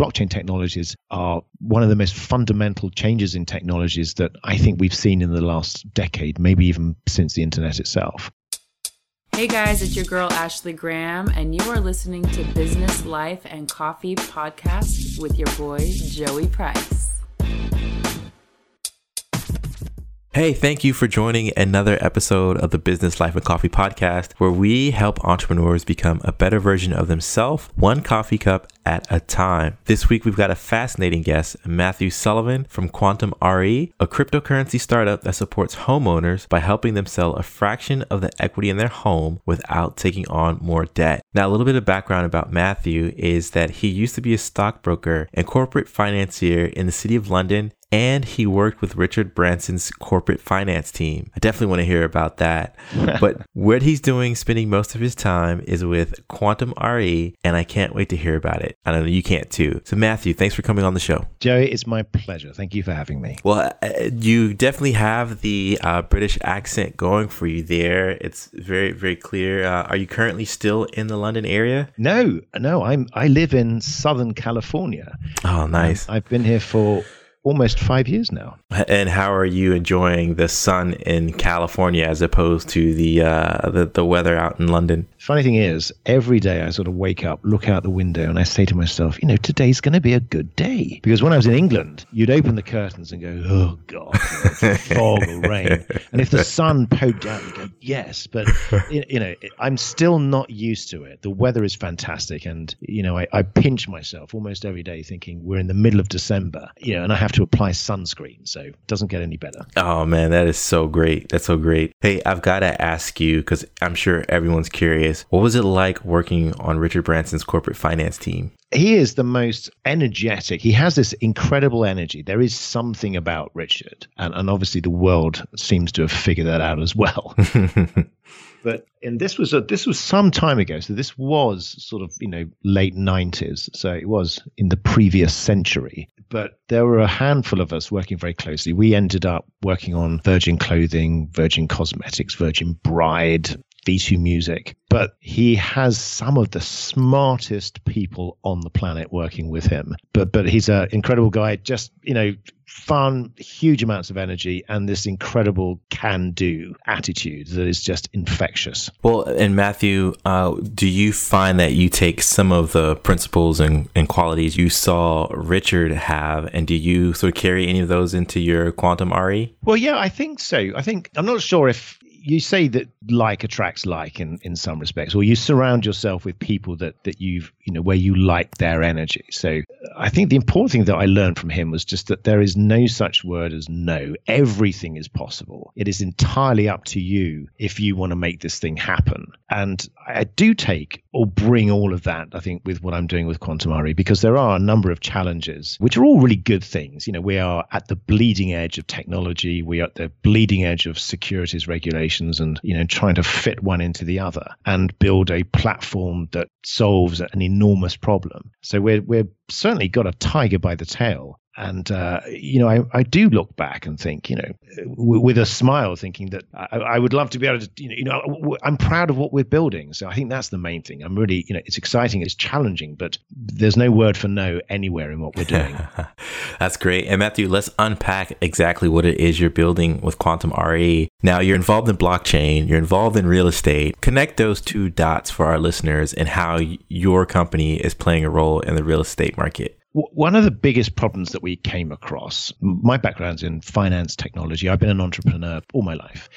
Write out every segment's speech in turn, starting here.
blockchain technologies are one of the most fundamental changes in technologies that I think we've seen in the last decade, maybe even since the internet itself. Hey guys, it's your girl Ashley Graham, and you are listening to Business, Life, and Coffee podcast with your boy Joey Price. Hey, thank you for joining another episode of the Business Life and Coffee podcast, where we help entrepreneurs become a better version of themselves, one coffee cup at a time. This week, we've got a fascinating guest, Matthew Sullivan from Quantm RE, a cryptocurrency startup that supports homeowners by helping them sell a fraction of the equity in their home without taking on more debt. Now, a little bit of background about Matthew is that he used to be a stockbroker and corporate financier in the city of London and he worked with Richard Branson's corporate finance team. I definitely want to hear about that. but what he's doing, spending most of his time, is with Quantm RE, and I can't wait to hear about it. I know you can't too. So, Matthew, thanks for coming on the show. Joey, it's my pleasure. Thank you for having me. Well, uh, you definitely have the uh, British accent going for you there. It's very, very clear. Uh, are you currently still in the London area? No, no. I'm. I live in Southern California. Oh, nice. Um, I've been here for almost five years now. And how are you enjoying the sun in California as opposed to the uh, the, the weather out in London? Funny thing is, every day I sort of wake up, look out the window, and I say to myself, you know, today's going to be a good day. Because when I was in England, you'd open the curtains and go, oh God, fog or rain. And if the sun poked out, you go, yes. But you know, I'm still not used to it. The weather is fantastic, and you know, I, I pinch myself almost every day, thinking we're in the middle of December, you know, and I have to apply sunscreen, so it doesn't get any better. Oh man, that is so great. That's so great. Hey, I've got to ask you because I'm sure everyone's curious. What was it like working on Richard Branson's corporate finance team? He is the most energetic. He has this incredible energy. There is something about Richard, and, and obviously the world seems to have figured that out as well. but and this was a this was some time ago so this was sort of you know late 90s so it was in the previous century. But there were a handful of us working very closely. We ended up working on virgin clothing virgin cosmetics virgin bride V2 Music, but he has some of the smartest people on the planet working with him. But but he's an incredible guy. Just you know, fun, huge amounts of energy, and this incredible can-do attitude that is just infectious. Well, and Matthew, uh, do you find that you take some of the principles and, and qualities you saw Richard have, and do you sort of carry any of those into your Quantm RE? Well, yeah, I think so. I think I'm not sure if you say that like attracts like in, in some respects, or you surround yourself with people that that you've you know where you like their energy. So I think the important thing that I learned from him was just that there is no such word as no. Everything is possible. It is entirely up to you if you want to make this thing happen. And I do take or bring all of that, I think, with what I'm doing with Quantm RE, because there are a number of challenges, which are all really good things. You know, we are at the bleeding edge of technology. We are at the bleeding edge of securities regulations, and you know trying to fit one into the other and build a platform that solves an enormous problem so we're we're certainly got a tiger by the tail and, uh, you know, I, I do look back and think, you know, w- with a smile, thinking that I, I, would love to be able to, you know, you know, I'm proud of what we're building. So I think that's the main thing. I'm really, you know, it's exciting, it's challenging, but there's no word for no anywhere in what we're doing. that's great. And Matthew, let's unpack exactly what it is you're building with Quantm RE. Now, you're involved in blockchain, you're involved in real estate. Connect those two dots for our listeners and how your company is playing a role in the real estate market. One of the biggest problems that we came across, my background's in finance technology. I've been an entrepreneur all my life.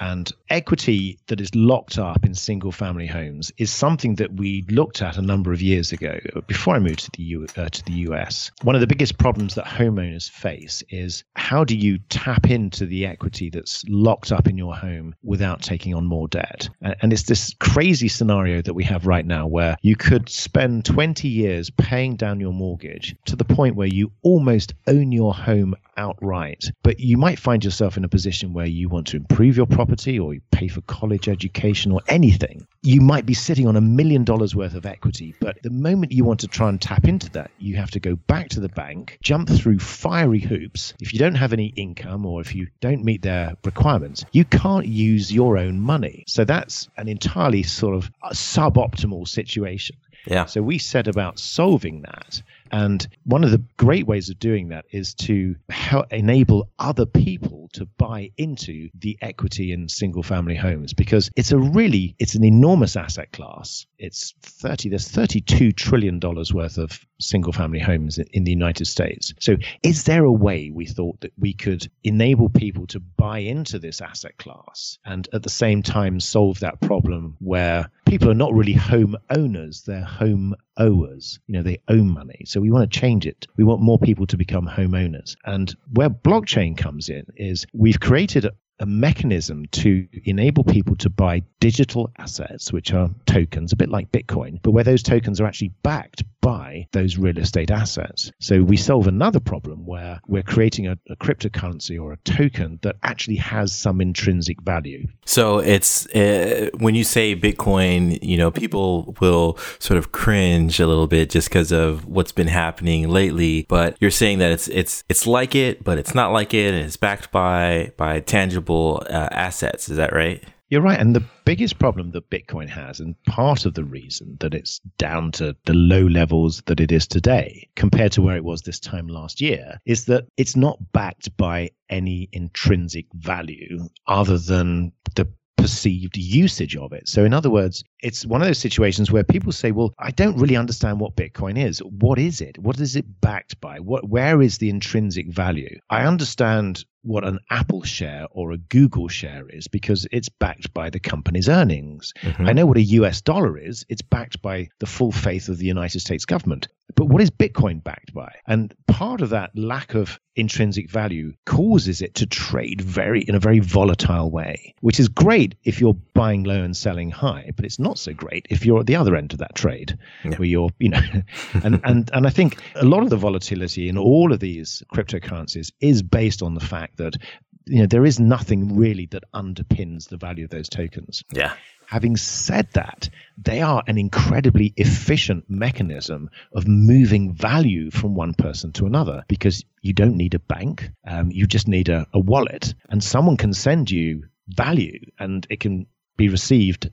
And equity that is locked up in single family homes is something that we looked at a number of years ago before I moved to the, U, uh, to the US. One of the biggest problems that homeowners face is how do you tap into the equity that's locked up in your home without taking on more debt? And, and it's this crazy scenario that we have right now where you could spend 20 years paying down your mortgage to the point where you almost own your home outright, but you might find yourself in a position where you want to improve your property or you pay for college education or anything. You might be sitting on a million dollars worth of equity, but the moment you want to try and tap into that, you have to go back to the bank, jump through fiery hoops. If you don't have any income or if you don't meet their requirements, you can't use your own money. So that's an entirely sort of uh, suboptimal situation. Yeah. So we set about solving that And one of the great ways of doing that is to enable other people to buy into the equity in single family homes because it's a really it's an enormous asset class. It's 30 there's 32 trillion dollars worth of single family homes in the United States. So is there a way we thought that we could enable people to buy into this asset class and at the same time solve that problem where people are not really home owners, they're home owers. You know, they own money. So we want to change it. We want more people to become homeowners. And where blockchain comes in is we've created a, mechanism to enable people to buy digital assets, which are tokens, a bit like Bitcoin, but where those tokens are actually backed by those real estate assets. So we solve another problem where we're creating a, a cryptocurrency or a token that actually has some intrinsic value. So it's uh, when you say Bitcoin, you know, people will sort of cringe a little bit just because of what's been happening lately. But you're saying that it's it's it's like it, but it's not like it, and it's backed by by tangible uh, assets. Is that right? You're right. And the biggest problem that Bitcoin has, and part of the reason that it's down to the low levels that it is today compared to where it was this time last year, is that it's not backed by any intrinsic value other than the perceived usage of it. So, in other words, it's one of those situations where people say, "Well, I don't really understand what Bitcoin is. What is it? What is it backed by? What where is the intrinsic value?" I understand what an Apple share or a Google share is because it's backed by the company's earnings. Mm-hmm. I know what a US dollar is. It's backed by the full faith of the United States government. But what is Bitcoin backed by? And part of that lack of intrinsic value causes it to trade very in a very volatile way, which is great if you're buying low and selling high, but it's not so great if you're at the other end of that trade yeah. where you're, you know, and, and and I think a lot of the volatility in all of these cryptocurrencies is based on the fact that you know there is nothing really that underpins the value of those tokens. Yeah. Having said that, they are an incredibly efficient mechanism of moving value from one person to another because you don't need a bank. Um, you just need a, a wallet, and someone can send you value and it can be received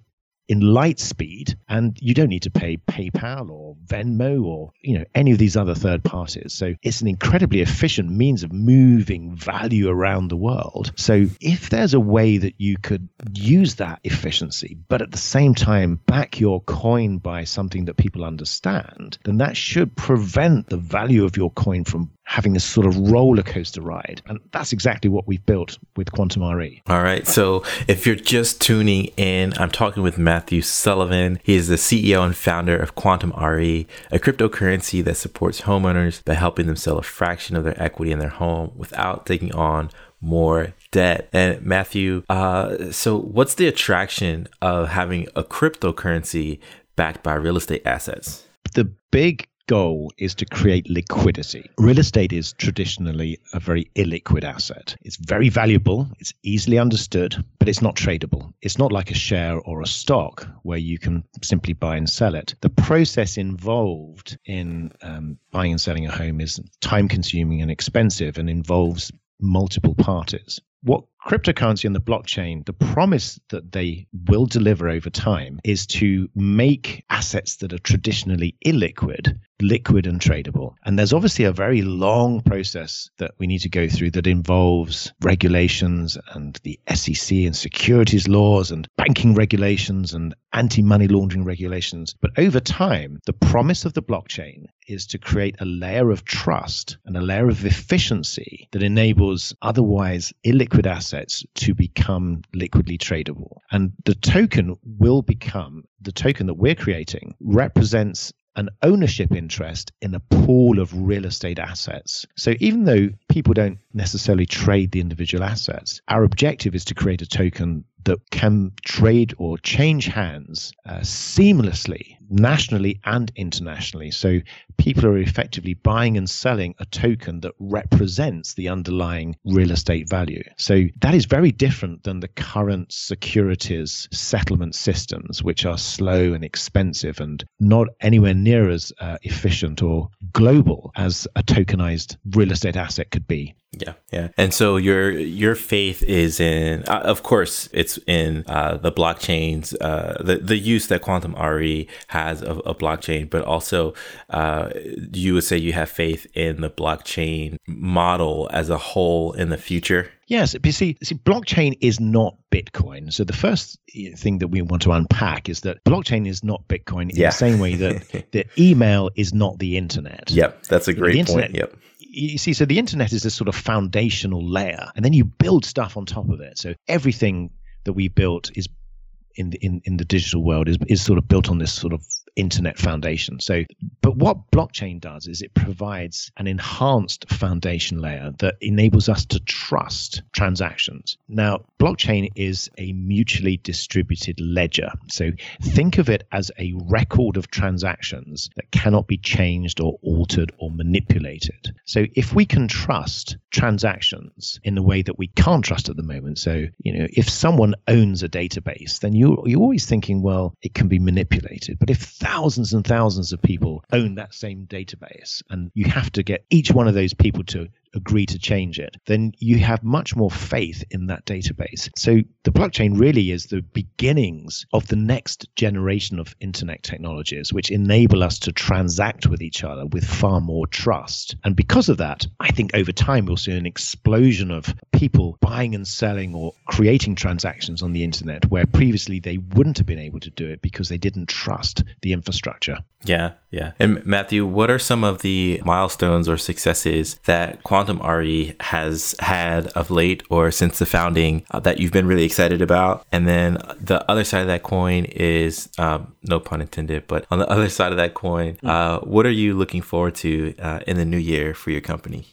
in light speed and you don't need to pay PayPal or Venmo or you know any of these other third parties. So it's an incredibly efficient means of moving value around the world. So if there's a way that you could use that efficiency but at the same time back your coin by something that people understand then that should prevent the value of your coin from having this sort of roller coaster ride. And that's exactly what we've built with Quantm RE. All right. So if you're just tuning in, I'm talking with Matthew Sullivan. He is the CEO and founder of Quantm RE, a cryptocurrency that supports homeowners by helping them sell a fraction of their equity in their home without taking on more debt. And Matthew, uh, so what's the attraction of having a cryptocurrency backed by real estate assets? The big goal is to create liquidity. Real estate is traditionally a very illiquid asset. It's very valuable, it's easily understood, but it's not tradable. It's not like a share or a stock where you can simply buy and sell it. The process involved in um, buying and selling a home is time consuming and expensive and involves multiple parties what cryptocurrency and the blockchain, the promise that they will deliver over time is to make assets that are traditionally illiquid liquid and tradable. And there's obviously a very long process that we need to go through that involves regulations and the SEC and securities laws and banking regulations and anti money laundering regulations. But over time, the promise of the blockchain is to create a layer of trust and a layer of efficiency that enables otherwise illiquid assets to become liquidly tradable. And the token will become the token that we're creating represents an ownership interest in a pool of real estate assets. So even though people don't necessarily trade the individual assets, our objective is to create a token that can trade or change hands uh, seamlessly nationally and internationally. So people are effectively buying and selling a token that represents the underlying real estate value. So that is very different than the current securities settlement systems, which are slow and expensive and not anywhere near as uh, efficient or global as a tokenized real estate asset could be. Yeah, yeah. And so your your faith is in, uh, of course, it's in uh, the blockchains, uh, the the use that Quantm RE has of, of blockchain, but also uh, you would say you have faith in the blockchain model as a whole in the future. Yes, but see, see, blockchain is not Bitcoin. So the first thing that we want to unpack is that blockchain is not Bitcoin in yeah. the same way that the email is not the internet. Yep, that's a great internet, point. Yep you see, so the internet is this sort of foundational layer, and then you build stuff on top of it. So everything that we built is in the in, in the digital world is is sort of built on this sort of internet foundation. So, but what blockchain does is it provides an enhanced foundation layer that enables us to trust transactions. Now, blockchain is a mutually distributed ledger. So, think of it as a record of transactions that cannot be changed or altered or manipulated. So, if we can trust transactions in the way that we can't trust at the moment, so, you know, if someone owns a database, then you you're always thinking, well, it can be manipulated. But if thousands and thousands of people own that same database. And you have to get each one of those people to agree to change it, then you have much more faith in that database. So the blockchain really is the beginnings of the next generation of internet technologies, which enable us to transact with each other with far more trust. And because of that, I think over time we'll see an explosion of people buying and selling or creating transactions on the internet where previously they wouldn't have been able to do it because they didn't trust the infrastructure. Yeah, yeah. And Matthew, what are some of the milestones or successes that Quantm RE has had of late or since the founding uh, that you've been really excited about? And then the other side of that coin is, um, no pun intended, but on the other side of that coin, mm. uh, what are you looking forward to uh, in the new year for your company?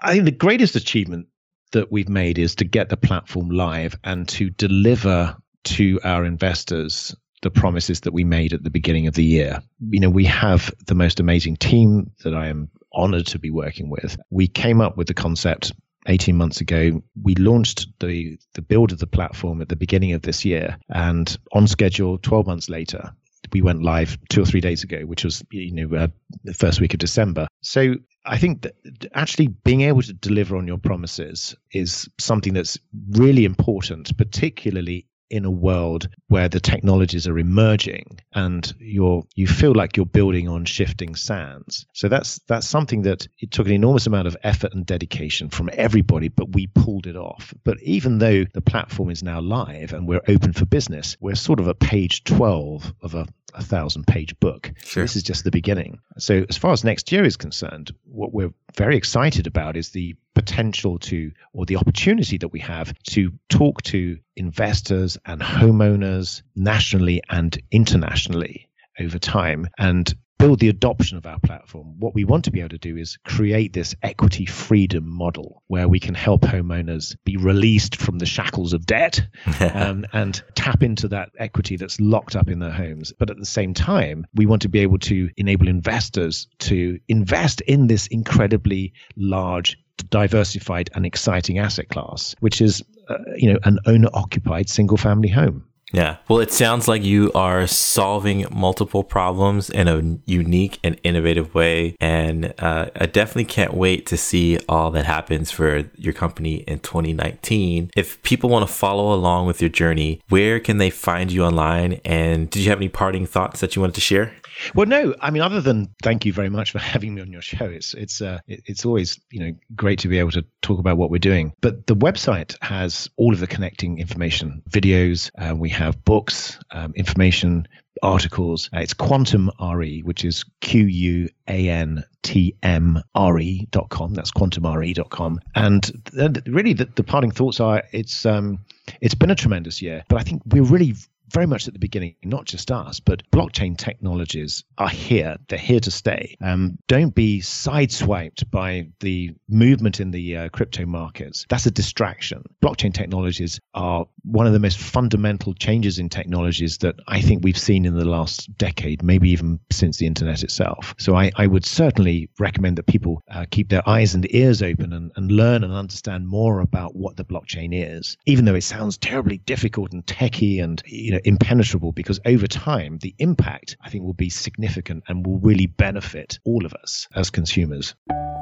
I think the greatest achievement that we've made is to get the platform live and to deliver to our investors the promises that we made at the beginning of the year. You know, we have the most amazing team that I am honored to be working with. We came up with the concept 18 months ago. We launched the, the build of the platform at the beginning of this year and on schedule 12 months later. We went live two or three days ago, which was you know uh, the first week of December. So I think that actually being able to deliver on your promises is something that's really important, particularly in a world where the technologies are emerging and you're you feel like you're building on shifting sands. So that's that's something that it took an enormous amount of effort and dedication from everybody but we pulled it off. But even though the platform is now live and we're open for business we're sort of at page 12 of a a thousand page book. Sure. This is just the beginning. So, as far as next year is concerned, what we're very excited about is the potential to, or the opportunity that we have to talk to investors and homeowners nationally and internationally over time and build the adoption of our platform. What we want to be able to do is create this equity freedom model where we can help homeowners be released from the shackles of debt um, and tap into that equity that's locked up in their homes. But at the same time, we want to be able to enable investors to invest in this incredibly large diversified and exciting asset class, which is, uh, you know, an owner occupied single family home. Yeah. Well, it sounds like you are solving multiple problems in a unique and innovative way. And uh, I definitely can't wait to see all that happens for your company in 2019. If people want to follow along with your journey, where can they find you online? And did you have any parting thoughts that you wanted to share? Well, no, I mean, other than thank you very much for having me on your show. It's it's uh, it's always you know great to be able to talk about what we're doing. But the website has all of the connecting information, videos. Uh, we have books, um, information, articles. Uh, it's Quantm RE, which is Q U A N T M R E dot com. That's quantmre dot com. And th- really, the, the parting thoughts are it's um, it's been a tremendous year, but I think we're really very much at the beginning, not just us, but blockchain technologies are here. They're here to stay. Um, don't be sideswiped by the movement in the uh, crypto markets. That's a distraction. Blockchain technologies are one of the most fundamental changes in technologies that I think we've seen in the last decade, maybe even since the internet itself. So I, I would certainly recommend that people uh, keep their eyes and ears open and, and learn and understand more about what the blockchain is, even though it sounds terribly difficult and techy and you know impenetrable because over time the impact I think will be significant and will really benefit all of us as consumers.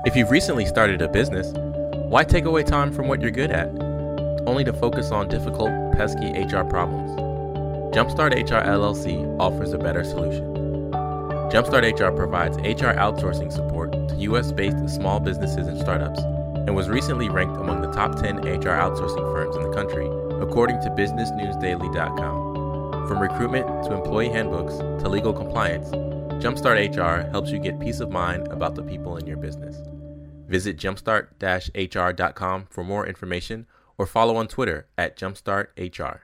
If you've recently started a business, why take away time from what you're good at, only to focus on difficult, pesky HR problems? Jumpstart HR LLC offers a better solution. Jumpstart HR provides HR outsourcing support to US based small businesses and startups and was recently ranked among the top 10 HR outsourcing firms in the country, according to BusinessNewsDaily.com. From recruitment to employee handbooks to legal compliance, Jumpstart HR helps you get peace of mind about the people in your business. Visit jumpstart-hr.com for more information or follow on Twitter at jumpstarthr.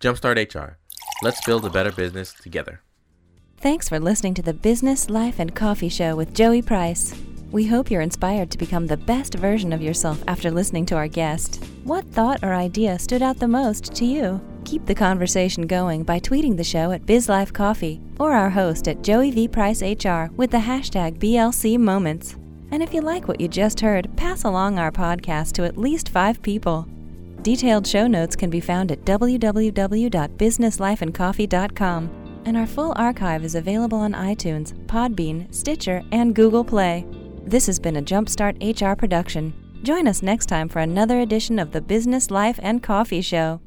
Jumpstart HR. Let's build a better business together. Thanks for listening to the Business, Life, and Coffee Show with Joey Price. We hope you're inspired to become the best version of yourself after listening to our guest. What thought or idea stood out the most to you? Keep the conversation going by tweeting the show at BizLifeCoffee or our host at Joey V. Price HR with the hashtag BLC Moments. And if you like what you just heard, pass along our podcast to at least five people. Detailed show notes can be found at www.businesslifeandcoffee.com, and our full archive is available on iTunes, Podbean, Stitcher, and Google Play. This has been a Jumpstart HR production. Join us next time for another edition of the Business Life and Coffee Show.